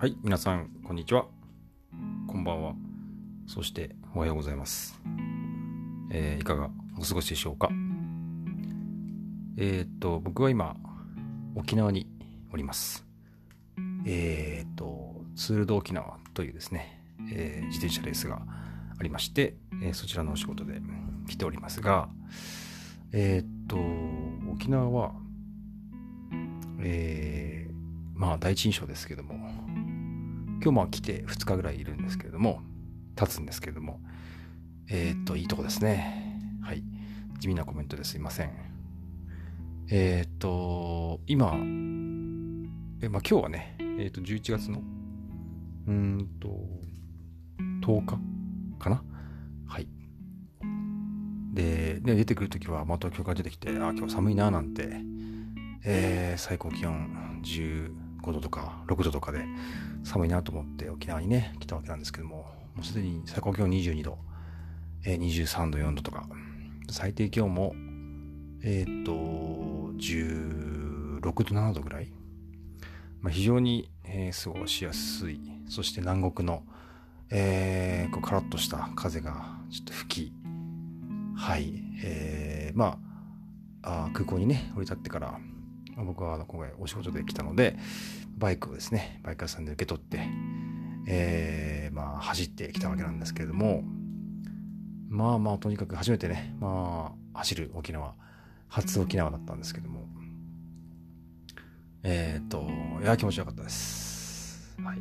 はい、皆さん、こんにちは。こんばんは。そして、おはようございます。えーいかがお過ごしでしょうか？えーっと、僕は今、沖縄におります。えーっと、ツールド沖縄というですね、えー自転車レースがありまして、えそちらのお仕事で来ておりますが、えっと、沖縄は、えまあ第一印象ですけども、今日まあ来て2日ぐらいいるんですけれども、経つんですけれども、えーっと、いいとこですね。はい。地味なコメントですいません。えーっと、今、えまあ、今日はね、えーっと、11月の、うんと、10日かな？はい。で、で出てくるときは、まあ、東京から出てきて、あ、今日寒いな、なんて、えー最高気温5度とか6度とかで寒いなと思って沖縄にね来たわけなんですけどももうすでに最高気温22度、えー23度4度とか最低気温もえーっと16度7度ぐらい、まあ、非常に、えー過ごしやすいそして南国の、えーこうカラッとした風がちょっと吹きはいえーまああ空港にね降り立ってから僕は今回お仕事で来たのでバイクをですねバイク屋さんで受け取って、えーまあ走ってきたわけなんですけれどもまあまあとにかく初めてねまあ走る沖縄初沖縄だったんですけどもえっ、といや気持ちよかったです。はい。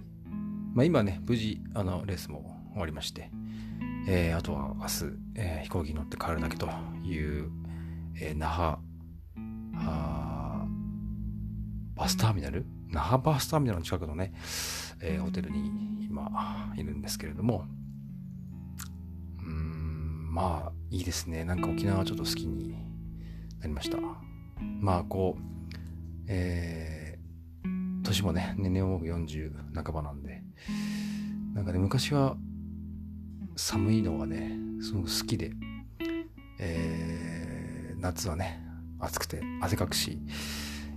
まあ今ね無事あのレースも終わりましてえーあとは明日、えー飛行機に乗って帰るだけという、えー那覇バスターミナル？那覇バスターミナルの近くのね、えーホテルに今いるんですけれども。うーんまあいいですね。なんか沖縄はちょっと好きになりました。まあこうえー年もね年々多く40半ばなんで。なんかね昔は寒いのがねすごく好きで、えー夏はね暑くて汗かくし。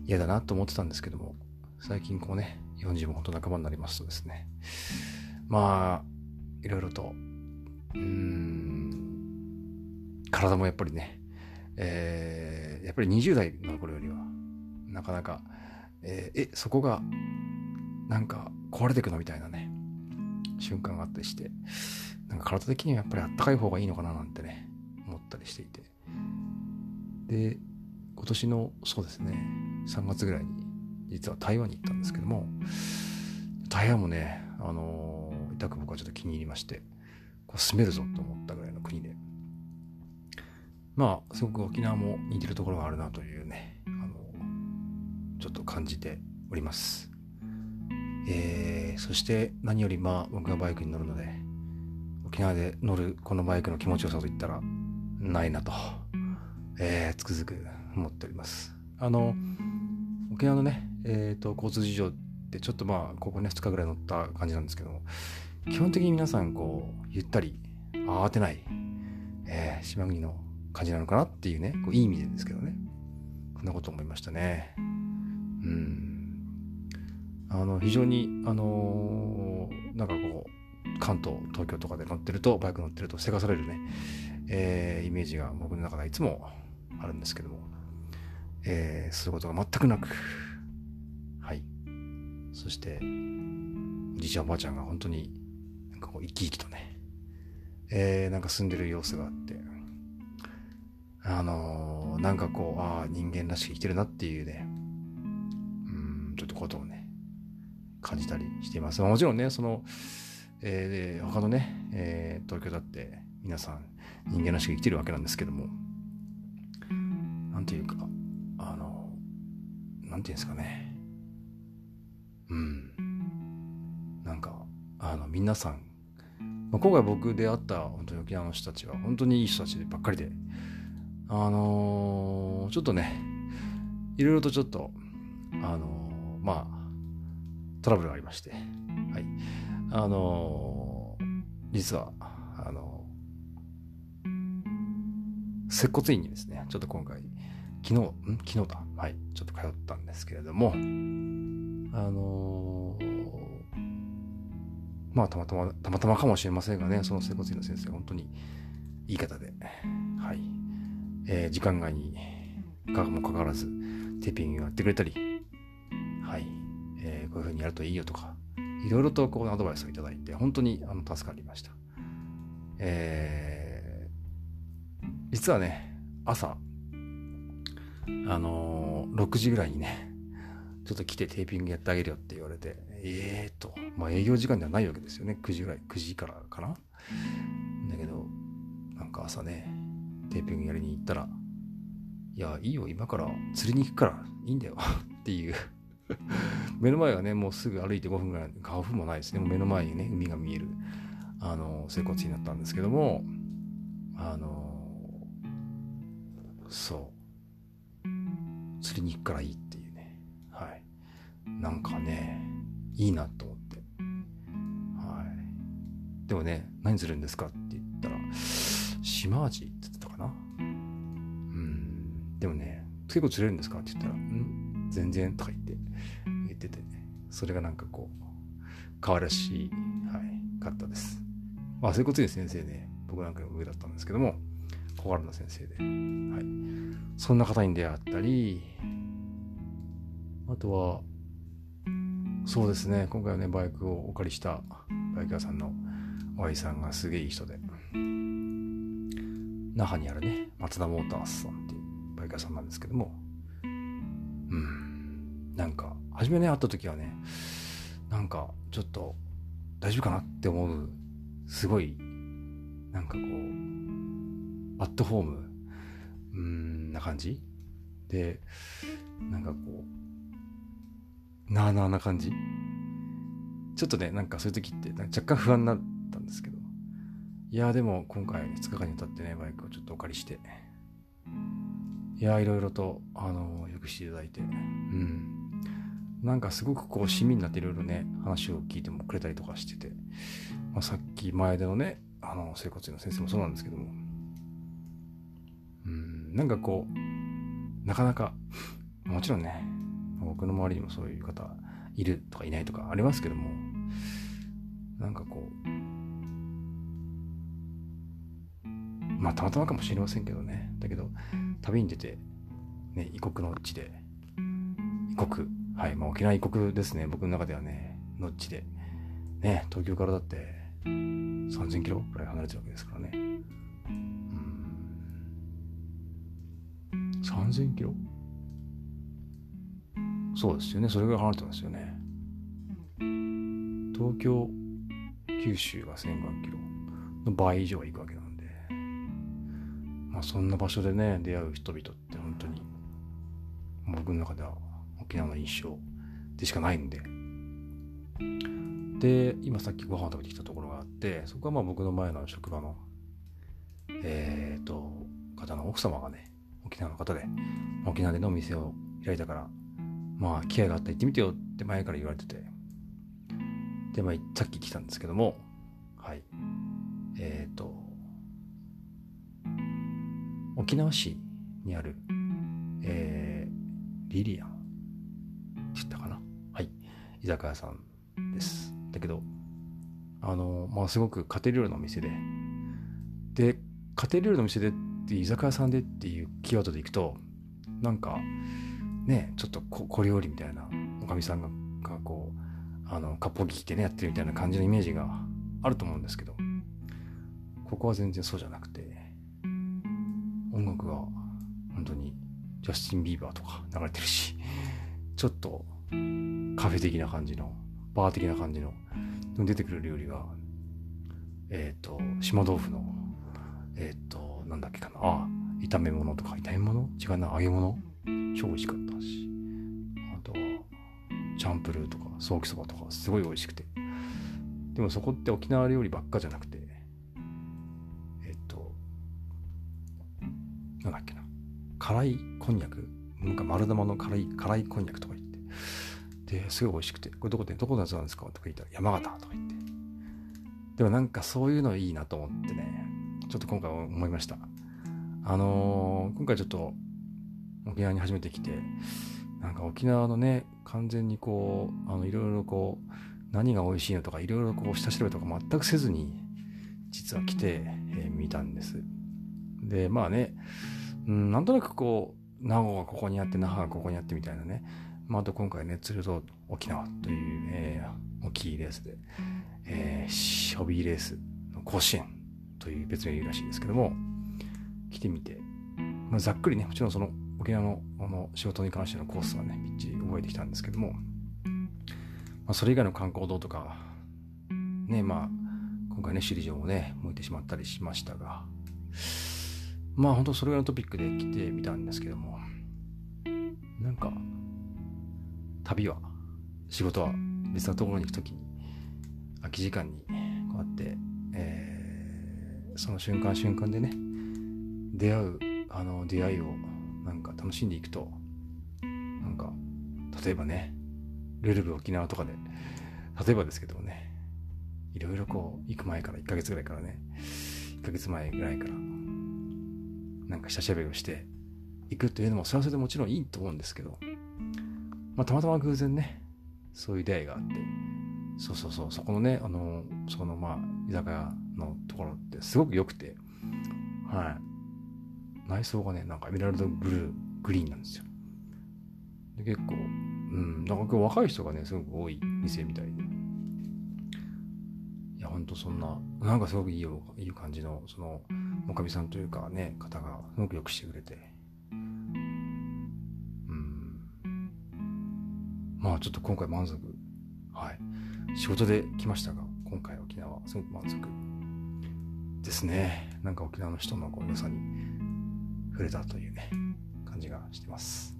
嫌だなと思ってたんですけども最近こうね40も本当半ばになりますとですね。まあいろいろとうん体もやっぱりね、えーやっぱり20代の頃よりはなかなか、えーえそこがなんか壊れてくのみたいなね瞬間があったりしてなんか体的にはやっぱりあったかい方がいいのかななんてね思ったりしていて。で今年のそうですね3月ぐらいに実は台湾に行ったんですけども台湾もねあの、痛く僕はちょっと気に入りましてこう住めるぞと思ったぐらいの国で。まあすごく沖縄も似てるところがあるなというねあのちょっと感じております。えー、そして何よりまあ僕がバイクに乗るので沖縄で乗るこのバイクの気持ちよさといったらないなと、えー、つくづく思っております。あの沖縄のね、えー、と交通事情ってちょっとまあここね2日ぐらい乗った感じなんですけども基本的に皆さんこうゆったり慌てない、えー島国の感じなのかなっていうねこういい意味でですけどね。こんなこと思いましたね。うん。あの非常にあのーなんかこう関東東京とかで乗ってるとバイク乗ってるとせかされるね、えーイメージが僕の中ではいつもあるんですけども、えーそういうことが全くなく。はい。そしておじいちゃんおばあちゃんが本当になんかこう生き生きとね、えーなんか住んでる様子があって。あのーなんかこうああ人間らしく生きてるなっていうね。うんちょっとことをね感じたりしています。まあもちろんね、その、えーで他のね、えー東京だって皆さん人間らしく生きてるわけなんですけども、なんていうか、なんていうんですかね、うん、なんか、あの、皆さん、まあ、今回僕出会った本当に沖縄の人たちは本当にいい人たちばっかりで、あのーちょっとね、いろいろとちょっと、あのーまあ、トラブルがありまして、はい。あのー実は、あの接骨院にですね、ちょっと今回、昨日、ん？昨日だ。はい。ちょっと通ったんですけれども、あのーまあたまたま、たまたまかもしれませんがね、その整骨院の先生、本当にいい方で、はい。えー、時間外に、かもかかわらず、テーピングをやってくれたり、はい。えー、こういう風にやるといいよとか、いろいろとこうアドバイスをいただいて、本当にあの助かりました。えー、実はね、朝、あのー、6時ぐらいにね、ちょっと来てテーピングやってあげるよって言われて、ええー、と、まあ営業時間ではないわけですよね。9時ぐらい、9時からかな。だけど、なんか朝ね、テーピングやりに行ったら、いや、いいよ、今から釣りに行くからいいんだよ っていう目の前はね、もうすぐ歩いて5分ぐらい、5分もないですね。目の前にね、海が見える、あの、整骨院だったんですけども、あの、そう、釣りに行くからいいっていうね、はい。なんかね、いいなと思って。はい。でもね、何するんですかって言ったら、島味って言ってたかな。うん。でもね、結構釣れるんですかって言ったら、ん全然とか言って、言ってて、ね、それがなんかこう、可愛らしい、はい、かったです。まあ、整骨院先生ね、僕なんかの上だったんですけども、小柄な先生で、はい。そんな方に出会ったり、あとは、そうですね。今回はねバイクをお借りしたバイク屋さんのおやさんがすげえいい人で。那覇にあるね松田モータースさんっていうバイク屋さんなんですけども。うん。なんか初めね会った時はねなんかちょっと大丈夫かなって思うすごいなんかこうアットホームんな感じ？でなんかこうなあなあな感じ？ちょっとねなんかそういう時って若干不安になったんですけど。いやでも今回2日間にわたってねバイクをちょっとお借りして。いやいろいろとあのよくしていただいて。うん。なんかすごくこう市民になっていろいろね話を聞いてもくれたりとかしてて、まあ、さっき前でのねあの整骨院の先生もそうなんですけども。なんかこうなかなかもちろんね僕の周りにもそういう方いるとかいないとかありますけどもなんかこうまあたまたまかもしれませんけどね。だけど旅に出て、ね、異国の地で異国はいまあ沖縄異国ですね。僕の中ではねの地で。ね東京からだって3000キロくらい離れてるわけですからね3000キロ？そうですよね。それぐらい離れてますよね。東京、九州が1500キロの倍以上は行くわけなんで、まあそんな場所でね、出会う人々って本当に、僕の中では沖縄の印象でしかないんで。で、今さっきご飯を食べてきたところがあって、そこはまあ僕の前の職場の、えっ、ー、と、方の奥様がね、沖縄の方で、沖縄でのお店を開いたから、まあ、機会があったら行ってみてよって前から言われてて。で、まあ、さっき来たんですけども、はい。えっ、ー、と、沖縄市にある、えー、リリアンって言ったかな？はい。居酒屋さんです。だけど、あの、まあ、すごく家庭料理のお店で、で、家庭料理のお店でって居酒屋さんでっていうキーワードでいくと、なんか、ねちょっと小料理みたいなおかみさんががこうあの割烹着着てねやってるみたいな感じのイメージがあると思うんですけどここは全然そうじゃなくて音楽が本当にジャスティン・ビーバーとか流れてるしちょっとカフェ的な感じのバー的な感じの出てくる料理がえっ、ー、と島豆腐のえっ、ー、となんだっけかな？あ炒め物とか炒め物？違うな揚げ物？超美味しかったし。あとはチャンプルーとかソーキそばとかすごい美味しくて。でもそこって沖縄料理ばっかじゃなくてえっとなんだっけな？辛いこんにゃく？なんか丸玉の辛い辛いこんにゃくとか言って。ですごい美味しくて。これどこで？どこのやつなんですか？とか言ったら山形とか言って。でもなんかそういうのいいなと思ってね。ちょっと今回思いましたあのー、今回ちょっと沖縄に初めて来てなんか沖縄のね完全にこうあのいろいろこう何が美味しいのとかいろいろこう下調べとか全くせずに実は来てみ、えー、たんです。でまあね、うん、なんとなくこう名護がここにあって那覇がここにあってみたいなね、まあ、あと今回ね鶴と沖縄という、えー、大きいレースで、えー、ショビーレースの甲子園という別名らしいですけども来てみて、まあ、ざっくりねもちろんその沖縄のあの仕事に関してのコースはねみっちり覚えてきたんですけども、まあ、それ以外の観光堂とかねまあ今回ね首里城もね向いてしまったりしましたがまあ本当それぐらいのトピックで来てみたんですけどもなんか旅は仕事は別のところに行く時に空き時間にこうやって、その瞬間瞬間でね出会うあの出会いをなんか楽しんでいくとなんか例えばねルルブ沖縄とかで例えばですけどもねいろいろこう行く前から1ヶ月ぐらいからね1ヶ月前ぐらいからなんか下調べをして行くっていうのもそれはそれでもちろんいいと思うんですけど、まあ、たまたま偶然ねそういう出会いがあってそうそうそうそこのねあのそのまあ居酒屋のところってすごく良くてはい内装がね、なんかエメラルドブルー、グリーンなんですよ。で結構、うん、なんか若い人がね、すごく多い店みたいで。いや、ほんとそんな、なんかすごくいいよ、いい感じの、その、おかみさんというかね、方がすごくよくしてくれて。うん。まあちょっと今回満足。はい。仕事で来ましたが、今回沖縄、すごく満足ですね。なんか沖縄の人のこう良さに触れたというね、感じがしてます。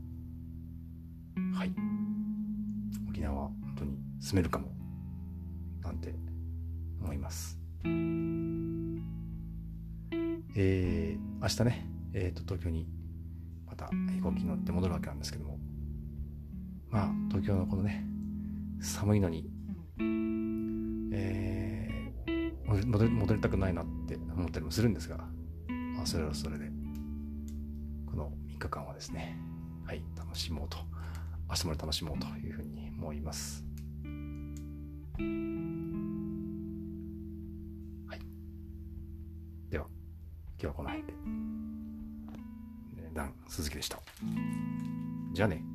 はい。沖縄は本当に住めるかも、なんて思います。えー、明日ね、えっ、ー、と、東京にまた飛行機に乗って戻るわけなんですけども、まあ、東京のこのね、寒いのに、戻戻りたくないなって思ったりもするんですが、まあ、それはそれで、この3日間はですね、はい、楽しもうと、明日まで楽しもうというふうに思います。はい。では、今日はこの辺で。ダン、鈴木でした。じゃあね。